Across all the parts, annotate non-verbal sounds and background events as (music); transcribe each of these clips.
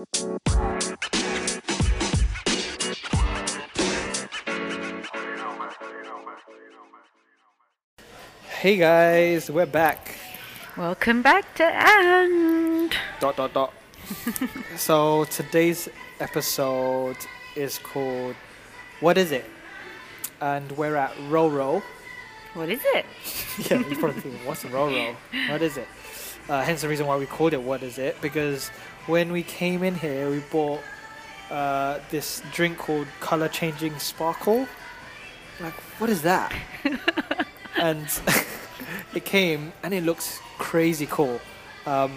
Hey guys, we're back. Welcome back to And. Dot dot dot. (laughs) so today's episode is called What is it? And we're at Roro. What is it? (laughs) yeah, you probably think, what's Roro? What is it? Uh, hence the reason why we called it What is it? Because when we came in here, we bought uh, this drink called Color Changing Sparkle. Like, what is that? (laughs) and (laughs) it came and it looks crazy cool. Um,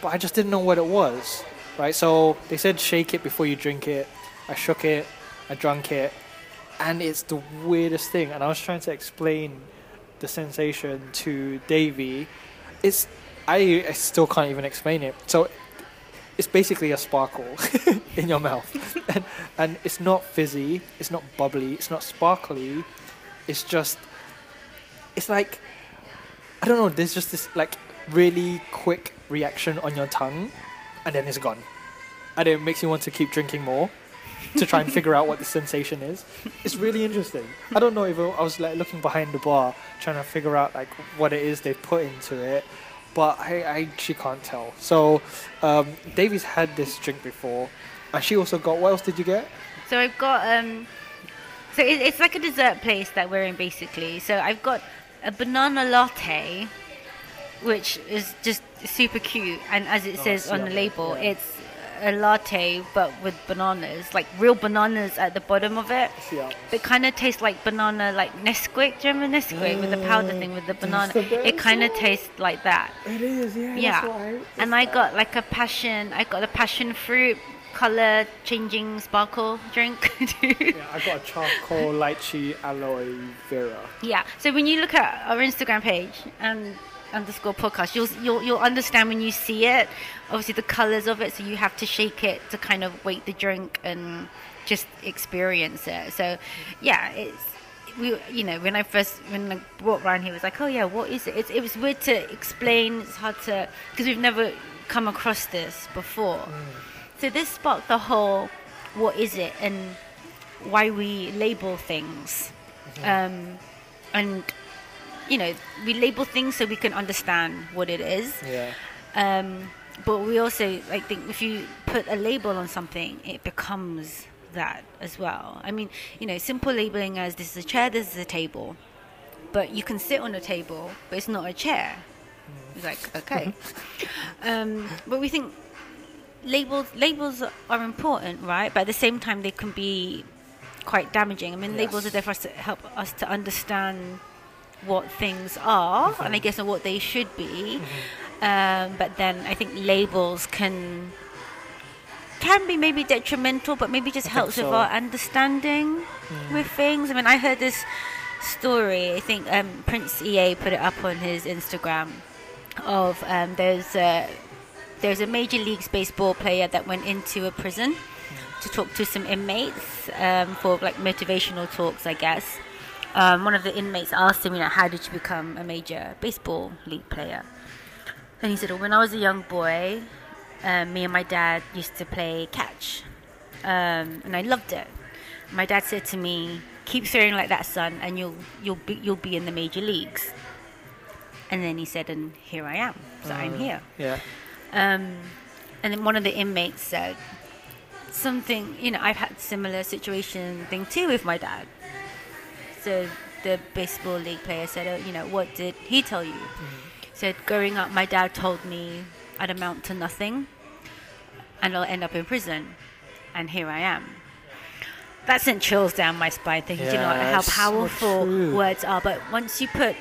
but I just didn't know what it was, right? So they said shake it before you drink it. I shook it, I drank it, and it's the weirdest thing. And I was trying to explain the sensation to Davey. It's I, I still can't even explain it. So it's basically a sparkle (laughs) in your mouth, and, and it's not fizzy, it's not bubbly, it's not sparkly. It's just it's like I don't know. There's just this like really quick reaction on your tongue, and then it's gone, and it makes you want to keep drinking more to try and (laughs) figure out what the sensation is. It's really interesting. I don't know if I was like looking behind the bar trying to figure out like what it is they've put into it, but I, I actually can't tell. So um, Davy's had this drink before, and she also got. What else did you get? So I've got um, so it, it's like a dessert place that we're in basically. So I've got a banana latte, which is just super cute, and as it Oh, says on the label, yeah. it's a latte but with bananas, like real bananas at the bottom of it. Yeah. It kind of tastes like banana, like Nesquik. Do you remember Nesquik with the powder Mm, thing with the banana? It kind of tastes like that. It is, yeah. Yeah. Right. And I got like a passion. I got a passion fruit color changing sparkle drink. (laughs) Yeah, I got a charcoal lychee aloe vera. yeah. So when you look at our Instagram page and underscore podcast, you'll you'll you'll understand when you see it. Obviously the colors of it. So you have to shake it to kind of weight the drink and just experience it. So yeah, it's. We, you know, when I first when I walked around here, it was like, oh yeah, what is it? It's, it was weird to explain. It's hard to because we've never come across this before. So this sparked the whole what is it and why we label things. Um, and, you know, we label things so we can understand what it is. Yeah. Um, but we also, I think, if you put a label on something, it becomes that as well. I mean, you know, simple labeling as this is a chair, this is a table. But you can sit on a table, but it's not a chair. It's like, (laughs) okay. um, but we think labels labels are important, right? But at the same time, they can be quite damaging. I mean, labels are there for us to help us to understand what things are, and I guess what they should be. Um, but then I think labels can can be maybe detrimental, but maybe just I helps with so. our understanding with things. I mean, I heard this story. I think um, Prince EA put it up on his Instagram. Of um, there's a there's a major leagues baseball player that went into a prison to talk to some inmates um, for like motivational talks, I guess. Um, one of the inmates asked him, you know, how did you become a major baseball league player? And he said, well, when I was a young boy, um, me and my dad used to play catch, um, and I loved it. My dad said to me, "Keep throwing like that, son, and you'll you'll be you'll be in the major leagues." And then he said, "And here I am. So I'm here." Yeah. Um, and then one of the inmates said something, you know, I've had similar situation thing too with my dad. So the baseball league player said, oh, you know, what did he tell you? Mm-hmm. Said, growing up, my dad told me I'd amount to nothing and I'll end up in prison. And here I am. That sent chills down my spine, thinking, you know, how it's so powerful words are. But once you put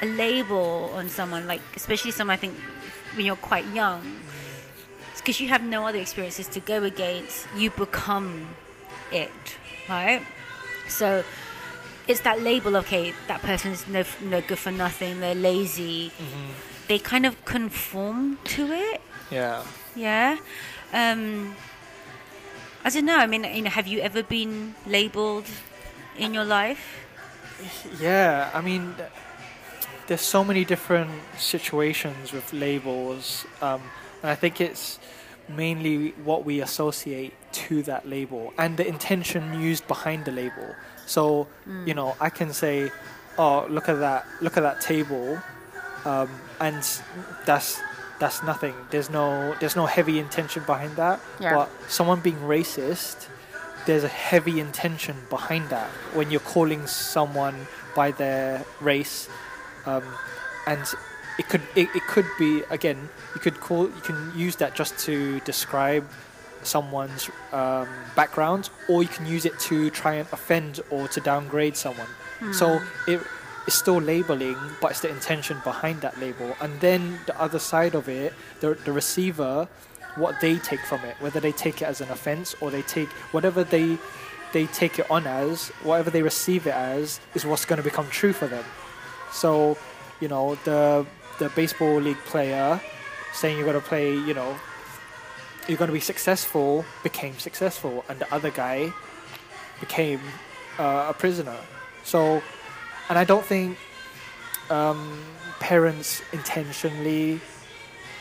a label on someone, like especially someone I think when you're quite young, because you have no other experiences to go against, you become it, right? So it's that label. Okay, that person's no no good for nothing. They're lazy. They kind of conform to it. Yeah. Yeah. Um, I don't know. I mean, you know, have you ever been labeled in your life? Yeah, I mean, there's so many different situations with labels, um, and I think it's mainly what we associate to that label and the intention used behind the label. So, you know, I can say, "Oh, look at that! Look at that table," um, and that's that's nothing. There's no there's no heavy intention behind that. Yeah. But someone being racist, there's a heavy intention behind that when you're calling someone by their race, um, and it could it, it could be again you could call you can use that just to describe someone's um, background, or you can use it to try and offend or to downgrade someone. So it it's still labeling, but it's the intention behind that label. And then the other side of it, the the receiver, what they take from it, whether they take it as an offense or they take whatever they they take it on as, whatever they receive it as, is what's going to become true for them. So, you know, the the baseball league player saying you're going to play, you know, you're going to be successful became successful, and the other guy became uh, a prisoner. So, and I don't think um, parents intentionally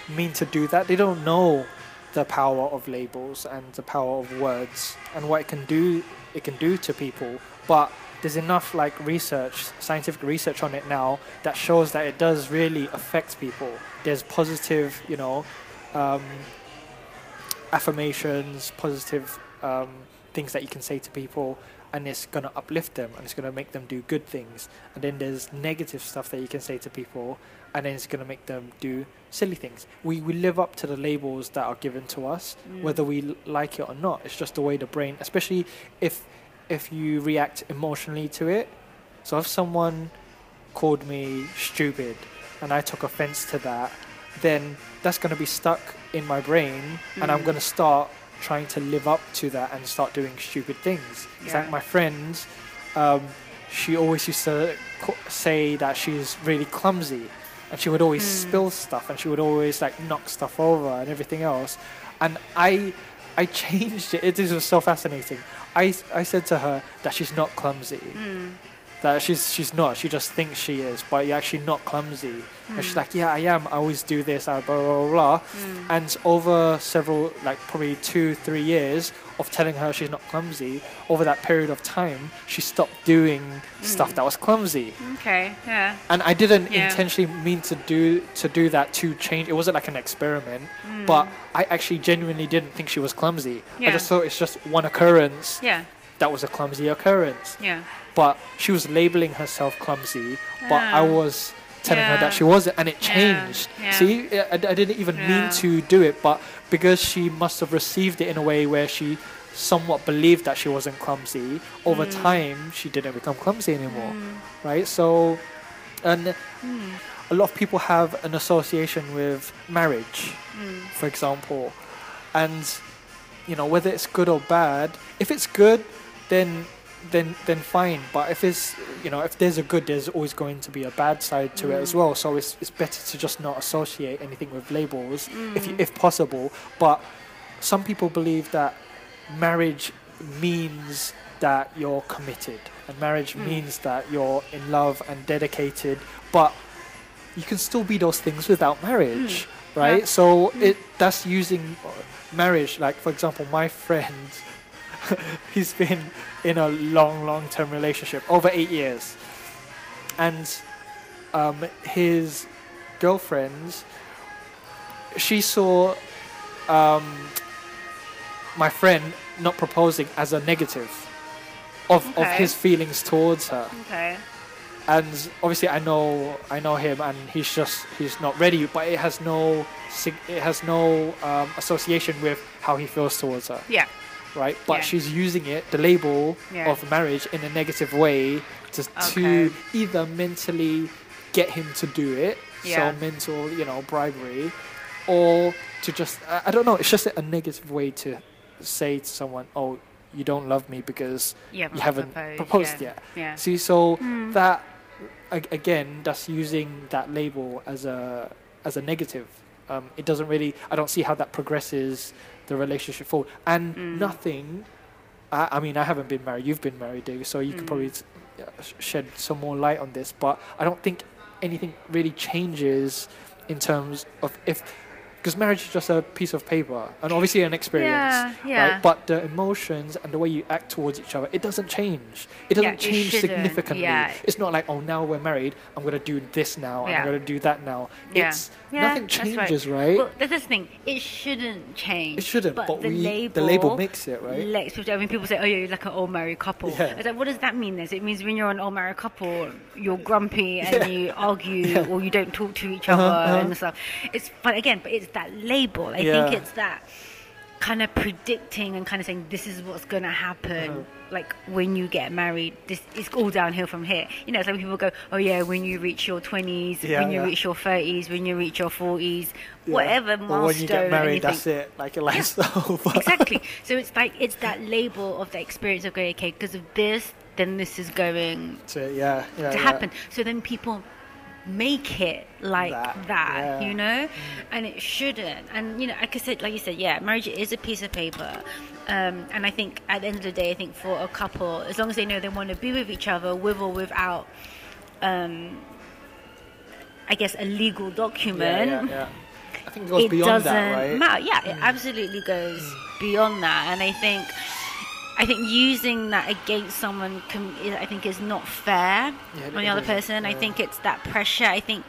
mean to do that. They don't know the power of labels and the power of words and what it can do. It can do to people, but there's enough like research, scientific research on it now that shows that it does really affect people. There's positive, you know, um, affirmations, positive um, things that you can say to people, and it's gonna uplift them and it's gonna make them do good things. And then there's negative stuff that you can say to people, and then it's gonna make them do silly things. We we live up to the labels that are given to us, whether we like it or not. It's just the way the brain, especially if if you react emotionally to it. So if someone called me stupid and I took offense to that, then that's going to be stuck in my brain and I'm Mm. going to start trying to live up to that and start doing stupid things. It's Yeah. like my friend, um, she always used to say that she's really clumsy and she would always Mm. spill stuff and she would always like knock stuff over and everything else. And I, I changed it. It is so fascinating. I, I said to her that she's not clumsy Mm. That she's she's not. She just thinks she is, but you're actually not clumsy. And she's hmm. like, yeah, I am. I always do this. I blah blah blah. blah. Mm. And over several, like probably two, three years of telling her she's not clumsy, over that period of time, she stopped doing stuff hmm. that was clumsy. Okay. Yeah. And I didn't Yeah. intentionally mean to do to do that to change. It wasn't like an experiment, but hmm. I actually genuinely didn't think she was clumsy. Yeah. I just thought it's just one occurrence Yeah. That was a clumsy occurrence Yeah. but she was labeling herself clumsy but i was telling her that she wasn't and it changed Yeah. see I, I didn't even Yeah. mean to do it but because she must have received it in a way where she somewhat believed that she wasn't clumsy over Mm. time she didn't become clumsy anymore right so and Mm. a lot of people have an association with marriage Mm. for example and you know whether it's good or bad if it's good then then then fine. But if it's you know if there's a good there's always going to be a bad side to it as mm. well. So it's, it's better to just not associate anything with labels if you, mm. if possible. But some people believe that marriage means that you're committed and marriage mm. means that you're in love and dedicated but you can still be those things without marriage right? Yeah. so it that's using uh, marriage. Like for example my friend (laughs) he's been in a long long term relationship over 8 years and um, his girlfriend she saw um, my friend not proposing as a negative of, of his feelings towards her Okay. and obviously I know I know him and he's just he's not ready but it has no it has no um, association with how he feels towards her Yeah. Right but Yeah. she's using it the label Yeah. of marriage in a negative way to, Okay. to either mentally get him to do it Yeah. so mental you know bribery or to just I, I don't know it's just a negative way to say to someone oh you don't love me because You haven't, you haven't proposed, proposed yet Yeah. See, so Mm. that again, that's using that label as a as a negative. Um, it doesn't really. I don't see how that progresses the relationship forward. And Mm. nothing. I, I mean, I haven't been married. You've been married, David, So you could Mm. probably s- shed some more light on this. But I don't think anything really changes in terms of if. Because marriage is just a piece of paper and obviously an experience. Yeah, yeah. Right? But the emotions and the way you act towards each other, it doesn't change. It doesn't Yeah, change significantly. yeah. It's not like, oh, now we're married, I'm going to do this now. I'm going to do that now. It's, nothing that's right. changes, right? Well, that's the thing. It shouldn't change. it shouldn't, but, but, the we, label the label makes it, right? I mean, people say, "Oh, you're like an old married couple." It's like, what does that mean? Then So it means when you're an old married couple, you're grumpy and (laughs) you argue or you don't talk to each Uh-huh, other uh-huh. and stuff. It's but again, but it's that label. I Yeah. think it's that kind of predicting and kind of saying this is what's going to happen. Uh-huh. Like when you get married, this it's all downhill from here. You know, when people go, "Oh yeah, when you reach your 20s, Yeah, when you yeah. reach your 30s, when you reach your 40s, Yeah. whatever Or milestone." when you get married, that's it. Like your life's over. exactly. So it's like it's that label of the experience of going, okay, because of this, then this is going So, yeah, yeah, to happen. So then people make it like That, that, yeah. you know, and it shouldn't. And you know, like I said, like you said, yeah, marriage is a piece of paper. Um, and I think at the end of the day, I think for a couple, as long as they know they want to be with each other, with or without, um, I guess a legal document yeah, yeah. I think it goes it beyond doesn't that, right? Mm. matter. Yeah, it absolutely goes beyond that, and I think, I think using that against someone, can, I think, is not fair Yeah, on the other person. I think it's that pressure. I think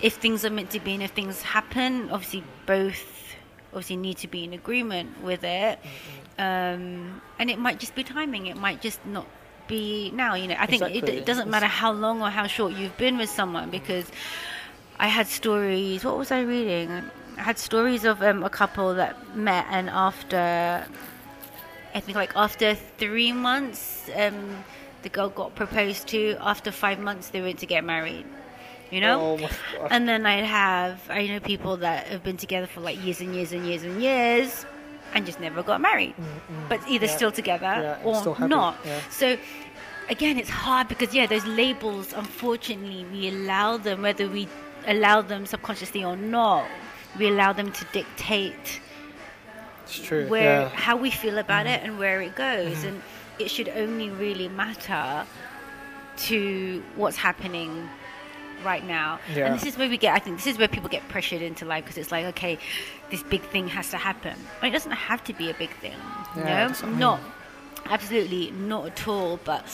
if things are meant to be, and if things happen, obviously both obviously need to be in agreement with it, um, and it might just be timing. It might just not be now. You know, I think it, it doesn't matter how long or how short you've been with someone because. I had stories. What was I reading? I had stories of um, a couple that met, and after, I think like after three months, um, the girl got proposed to. After five months, they went to get married. You know. Oh. And then I'd have I know people that have been together for like years and years and years and years, and just never got married, but either Yeah. still together Yeah, or still not. Yeah. So again, it's hard because yeah, those labels. Unfortunately, we allow them, whether we allow them subconsciously or not, we allow them to dictate It's true. where yeah. Mm-hmm. how we feel about it and where it goes, and it should only really matter to what's happening right now. Yeah. And this is where we get. I think this is where people get pressured into life because it's like, okay, this big thing has to happen. Mean, it doesn't have to be a big thing. Yeah, know, that's what I mean. not absolutely not at all, but.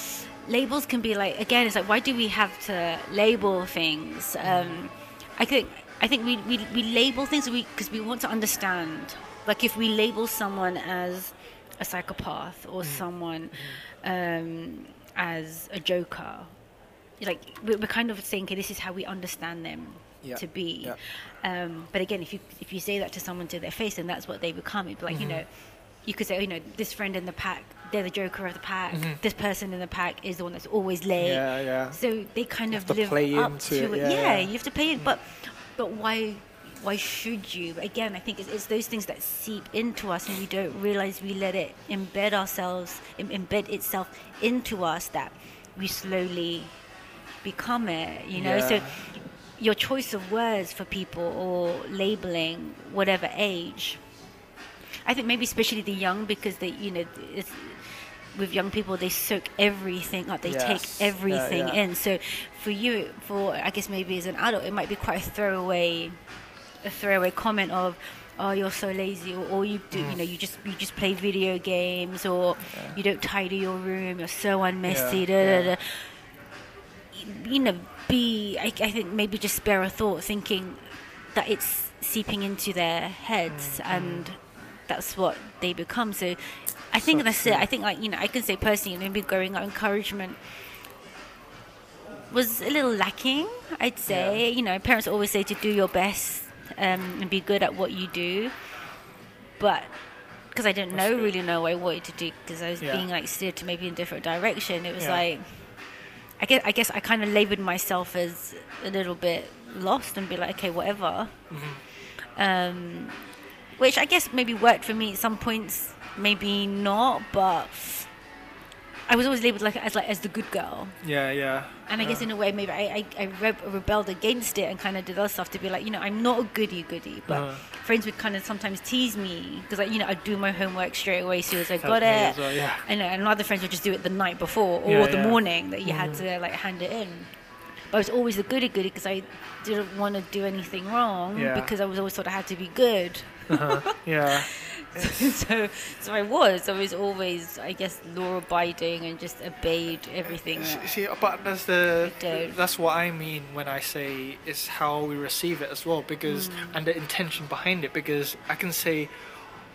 Labels can be like again. It's like why do we have to label things? Um, I think I think we, we, we label things because we want to understand. Like if we label someone as a psychopath or someone um, as a joker, like we're, we're kind of saying, okay, this is how we understand them Yeah, to be. yeah. Um, but again, if you if you say that to someone to their face, then that's what they become. It'd be like you Mm-hmm. know, you could say, oh, you know, this friend in the pack, they're the joker of the pack. This person in the pack is the one that's always late. Mm-hmm. Yeah, yeah. So they kind You of to live play up into to it, it. yeah, you have to pay it. But but why why should you? Again, I think it's, it's those things that seep into us, and we don't realize we let it embed ourselves, em- embed itself into us that we slowly become it. You know, so your choice of words for people or labeling whatever age. I think maybe especially the young because they, you know, it's, with young people they soak everything up. They Yes. take Yeah, everything yeah. in. So for you, for I guess maybe as an adult, it might be quite a throwaway, a throwaway comment of, "Oh, you're so lazy," or, or you do, Mm. you know, you just you just play video games, or you don't tidy your room. You're so unmessy. Yeah, da, da, da. You know, be I, I think maybe just spare a thought, thinking that it's seeping into their heads Mm, and that's what they become. So I think So that's true. it. I think like you know I can say personally, maybe growing up, encouragement was a little lacking. I'd say you know parents always say to do your best um, and be good at what you do, but because I didn't That's know good. really know what I wanted to do because I was Yeah. being like steered to maybe in a different direction. It was Yeah. like I guess I guess I kind of labeled myself as a little bit lost and be like, okay, whatever. Mm-hmm. Um, which I guess maybe worked for me at some points, maybe not, but I was always labeled like as like as the good girl, Yeah, yeah. and I guess in a way maybe I I, I re- rebelled against it and kind of did other stuff to be like you know I'm not a goody goody, but Uh-huh. friends would kind of sometimes tease me because like you know I'd do my homework straight away as soon as I got it. well, yeah. Know, and other friends would just do it the night before or Yeah, the yeah. morning that you had to like hand it in. but I was always the goody goody because I didn't want to do anything wrong Yeah. because I was always thought I had to be good. Uh-huh. (laughs) Yeah. (laughs) so, so I was. I was always, I guess, law abiding and just obeyed everything. That- See, but that's the that's what I mean when I say it's how we receive it as well, because Mm. and the intention behind it. Because I can say,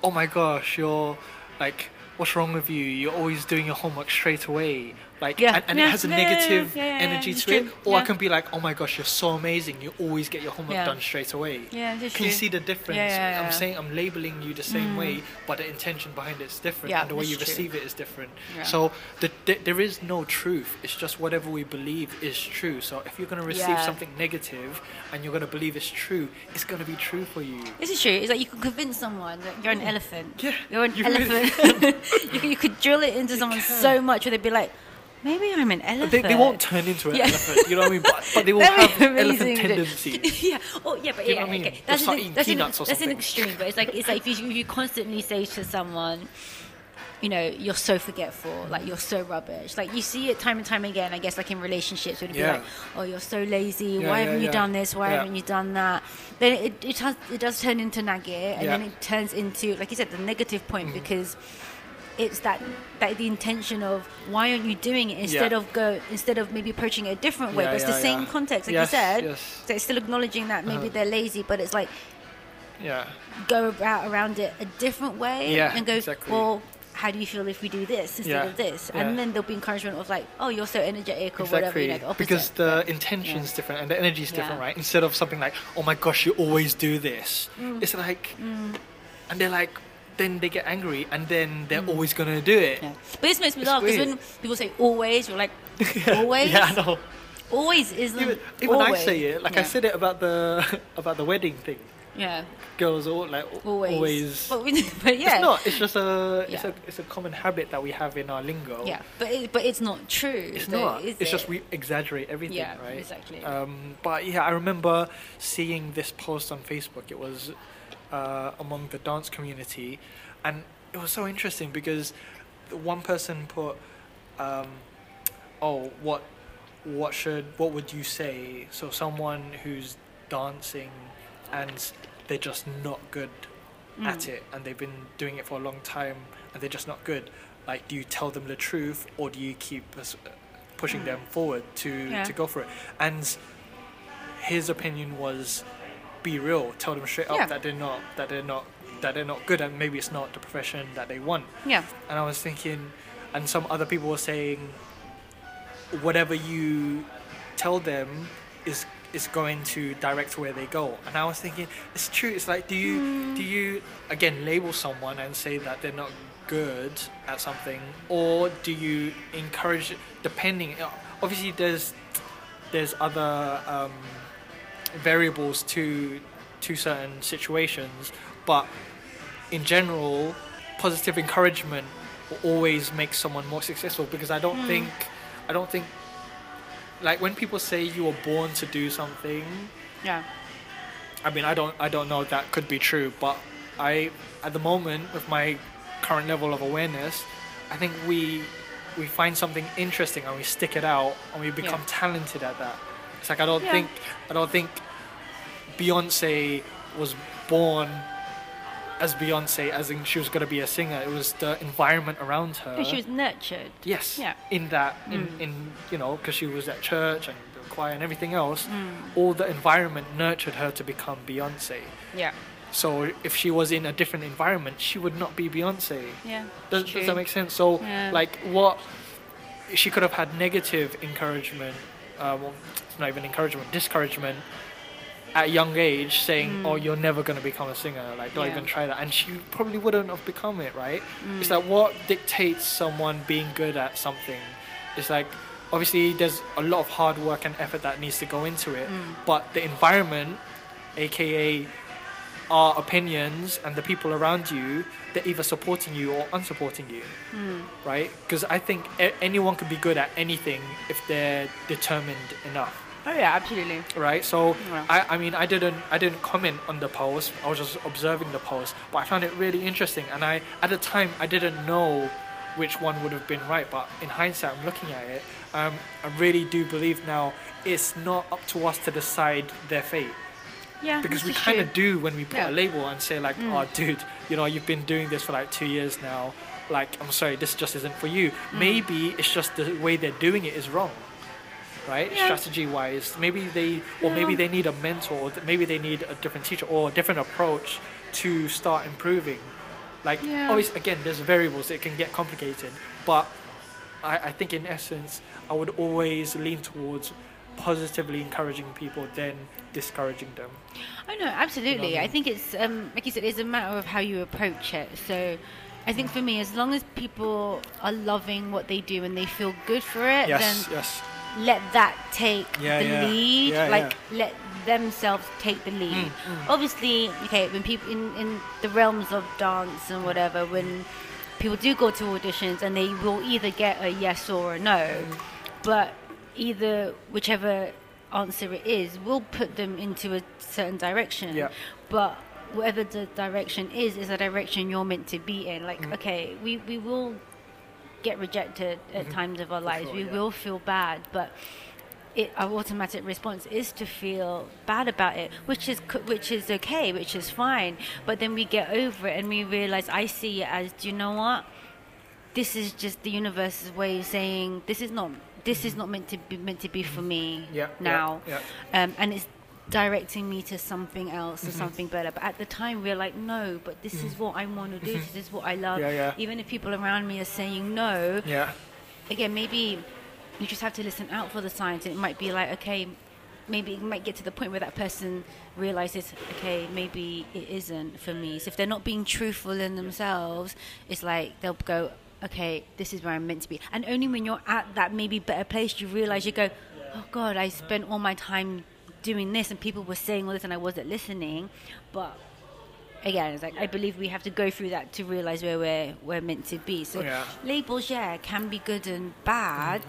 "Oh my gosh, you're like, what's wrong with you? You're always doing your homework straight away." Like, Yeah. and, and Yeah. it has a negative yeah, energy it's to it. true. Or I can be like, "Oh my gosh, you're so amazing! You always get your homework done straight away." Yeah, Can you see the difference? I'm saying I'm labeling you the same mm. way, but the intention behind it is different, and the way you true. receive it is different. So the, the, there is no truth. It's just whatever we believe is true. So if you're going to receive something negative and you're going to believe it's true, it's going to be true for you. This is true. It's like you can convince someone that you're an mm. elephant. Yeah, You're an you really elephant. (laughs) (laughs) you, could, you could drill it into someone can. so much where they'd be like, maybe I'm an elephant. They, they won't turn into an Yeah. elephant, you know what I mean? But, but they will (laughs) have elephant tendencies. (laughs) yeah. Oh, yeah, but Do you know what I mean? okay. That's, an, eating that's, an, peanuts or that's an extreme, but it's like it's like if you, if you constantly say to someone, you know, you're so forgetful, like you're so rubbish. Like you see it time and time again. I guess like in relationships, it would be Yeah. like, oh, you're so lazy. Yeah, Why yeah, haven't you done this? Why Yeah. haven't you done that? Then it it, has, it does turn into nagging, and Yeah. then it turns into like you said, the negative point Mm-hmm. because it's that that the intention of why aren't you doing it instead Yeah. of go instead of maybe approaching it a different way Yeah, but it's yeah, the same context like Yes, you said yes. so it's still acknowledging that maybe Uh-huh. they're lazy but it's like Yeah. go about around it a different way and go exactly. well how do you feel if we do this instead of this and then there'll be encouragement of like oh you're so energetic or whatever Exactly, you know the opposite because the intention is different and the energy's different, Yeah. right? Instead of something like, "Oh my gosh, you always do this," Mm. it's like, and they're like, then they get angry, and then they're always gonna do it. Mm. yeah. but this makes me It's laugh because when people say always you're like (laughs) always yeah, I know. always isn't Even, even I say it, like I Yeah. said it about the (laughs) about the wedding thing. yeah Girls all like always always. but, we, (laughs) but yeah It's not. It's just a. It's Yeah. a. It's a common habit that we have in our lingo. Yeah, but it, but it's not true. It's though, not. is It's just we exaggerate everything, Yeah, right? exactly. Um, but yeah, I remember seeing this post on Facebook. It was uh, among the dance community, and it was so interesting because one person put, um, "Oh, what, what should, what would you say?" So someone who's dancing, and they're just not good at Mm. it, and they've been doing it for a long time, and they're just not good. Like, do you tell them the truth, or do you keep us- pushing them forward to Mm. Yeah. to go for it? And his opinion was, be real, tell them straight up that they're not that they're not that they're not good, and maybe it's not the profession that they want. Yeah, And I was thinking, and some other people were saying, whatever you tell them is is going to direct where they go. And I was thinking, it's true. It's like, do you do you again label someone and say that they're not good at something, or do you encourage? Depending, obviously, there's there's other um, variables to to certain situations, but in general, positive encouragement will always make someone more successful because I don't hmm. think I don't think like when people say you were born to do something, yeah, I mean I don't I don't know if that could be true, but I at the moment with my current level of awareness, I think we we find something interesting and we stick it out and we become Yeah. talented at that. It's like I don't Yeah. think I don't think Beyonce was born as Beyonce, as in she was going to be a singer. It was the environment around her. But she was nurtured. Yes. Yeah. In that, in, Mm. in you know, because she was at church and the choir and everything else, Mm. all the environment nurtured her to become Beyonce. Yeah, So if she was in a different environment, she would not be Beyonce. yeah. Does, does that make sense? So, Yeah. like, what she could have had negative encouragement, uh, well, it's not even encouragement, discouragement at a young age, saying, "Oh, you're never going to become a singer. Like, don't Mm. Yeah. even try that." And she probably wouldn't have become it, right? Mm. It's like what dictates someone being good at something. It's like obviously there's a lot of hard work and effort that needs to go into it, Mm. but the environment, aka our opinions and the people around you, they're either supporting you or unsupporting you, Mm. right? Because I think a- anyone can be good at anything if they're determined enough Oh yeah, absolutely. right? So Yeah. I, I mean, I didn't, I didn't comment on the post. I was just observing the post, but I found it really interesting. And I, at the time, I didn't know which one would have been right. But in hindsight, I'm looking at it. Um, I really do believe now it's not up to us to decide their fate Yeah, because we kind of do when we put Yeah. a label and say like, Mm. "Oh, dude, you know, you've been doing this for like two years now. Like, I'm sorry, this just isn't for you." Mm. Maybe it's just the way they're doing it is wrong, right? Yeah. Strategy-wise, maybe they, or maybe they need a mentor, maybe they need a different teacher or a different approach to start improving. Like, Yeah. always, again, there's variables. It can get complicated, but I, I think in essence, I would always lean towards positively encouraging people than discouraging them. Oh no, absolutely. I I mean? think it's um, like you said, it's a matter of how you approach it. So, I think for me, as long as people are loving what they do and they feel good for it, Yes, then yes. let that take Yeah, the yeah. lead. Yeah, like let themselves take the lead. Mm, mm. Obviously, okay, when people in in the realms of dance and whatever, when people do go to auditions and they will either get a yes or a no, Mm. but either whichever answer it is will put them into a certain direction. Yeah. But whatever the direction is, is the direction you're meant to be in. Like, Mm. okay, we, we will get rejected at times of our lives. sure, we yeah. will feel bad, but it, our automatic response is to feel bad about it, which is which is okay, which is fine. But then we get over it and we realize I see it as, do you know what? This is just the universe's way of saying this is not this is not meant to be meant to be for me Yeah. now, Yeah. Um, and it's directing me to something else Mm-hmm. or something better. But at the time, we're like, no, but this is what I want to do. This is what I love. Mm. Yeah, yeah. Even if people around me are saying no, yeah. Yeah. again, maybe you just have to listen out for the signs. It might be like, okay, maybe it might get to the point where that person realizes, okay, maybe it isn't for me. So if they're not being truthful in themselves, it's like they'll go, okay, this is where I'm meant to be. And only when you're at that maybe better place, you realize you go, oh God, I spent all my time doing this, and people were saying all this, and I wasn't listening. But again, it's like I believe we have to go through that to realize where we're we're meant to be. So Yeah. labels, yeah, can be good and bad.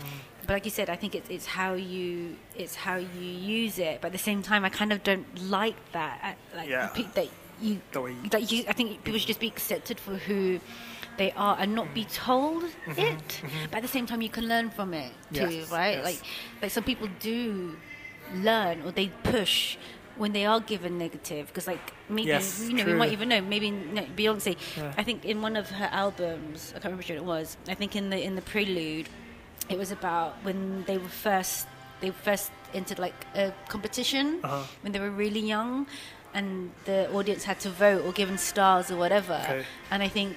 But like you said, I think it's it's how you it's how you use it. But at the same time, I kind of don't like that. uh, Like Yeah. that you The way you- that you. I think people should just be accepted for who they are and not be told it. But at the same time, you can learn from it too, Mm-hmm. Yes, right? yes. Like like some people do learn or they push when they are given negative because like maybe Yes, you know we true. might even know maybe no, Beyonce Yeah. I think in one of her albums I can't remember which one it was I think in the in the prelude it was about when they were first they first entered like a competition Uh-huh. when they were really young and the audience had to vote or given stars or whatever Okay. and I think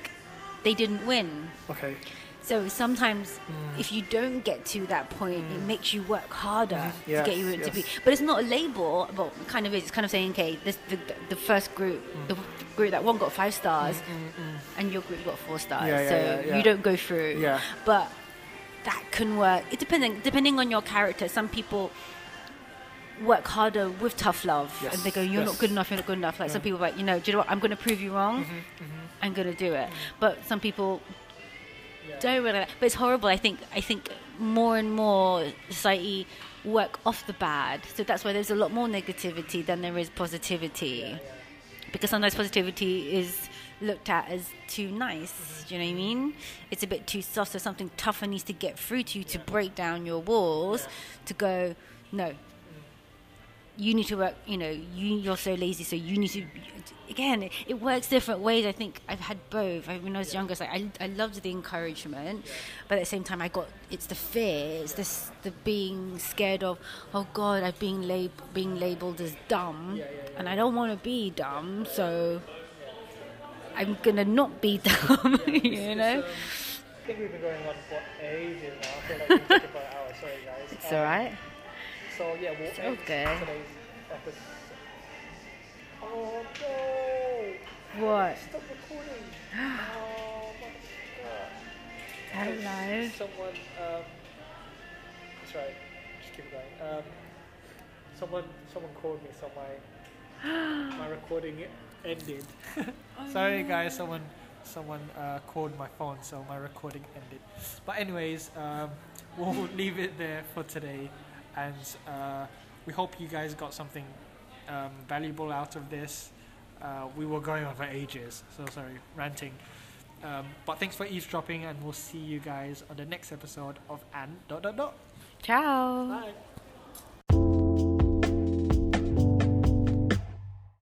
they didn't win Okay. so sometimes, Mm. if you don't get to that point, it mm. makes you work harder Yes, to get you to be. But it's not a label. Well, kind of is. It's kind of saying, okay, this the, the first group, Mm. the group that one got five stars, mm, mm, and your group got four stars. Yeah, yeah, so yeah. you don't go through. Yeah. But that can work. It depending depending on your character. Some people work harder with tough love, and they go, "You're yes. not good enough. You're not good enough." Like some people, are like you know, do you know what? I'm going to prove you wrong. Mm-hmm, I'm going to do it. Mm-hmm. But some people don't really. But it's horrible. I think. I think more and more society work off the bad. So that's why there's a lot more negativity than there is positivity. Because sometimes positivity is looked at as too nice. Mm-hmm. Do you know what I mean? It's a bit too soft. So something tougher needs to get through to you to break down your walls. To go, no. You need to work. You know, you you're so lazy, so you need to. Again, it, it works different ways. I think I've had both. I, when I was younger, it's like I, I loved the encouragement, but at the same time, I got it's the fear, it's this the being scared of. Oh God, I've been lab- being labelled as dumb, and I don't want to be dumb, so I'm gonna not be dumb. you know. I think we've been going on for ages now. I feel like we've been talking for an hour. Sorry, guys. It's Um, alright. So yeah, we'll end okay. today's episode. Oh no! What? Stop recording. (gasps) oh my god. Hello. Someone. Um, that's right. Just keep it going. Um, someone. Someone called me, so my (gasps) my recording ended. (laughs) Sorry, guys. Someone. Someone uh, called my phone, so my recording ended. But anyways, um, (laughs) we'll leave it there for today, and uh, we hope you guys got something um, valuable out of this. Uh, we were going on for ages, so sorry, ranting. Um, but thanks for eavesdropping, and we'll see you guys on the next episode of and dot dot dot. Ciao. Bye.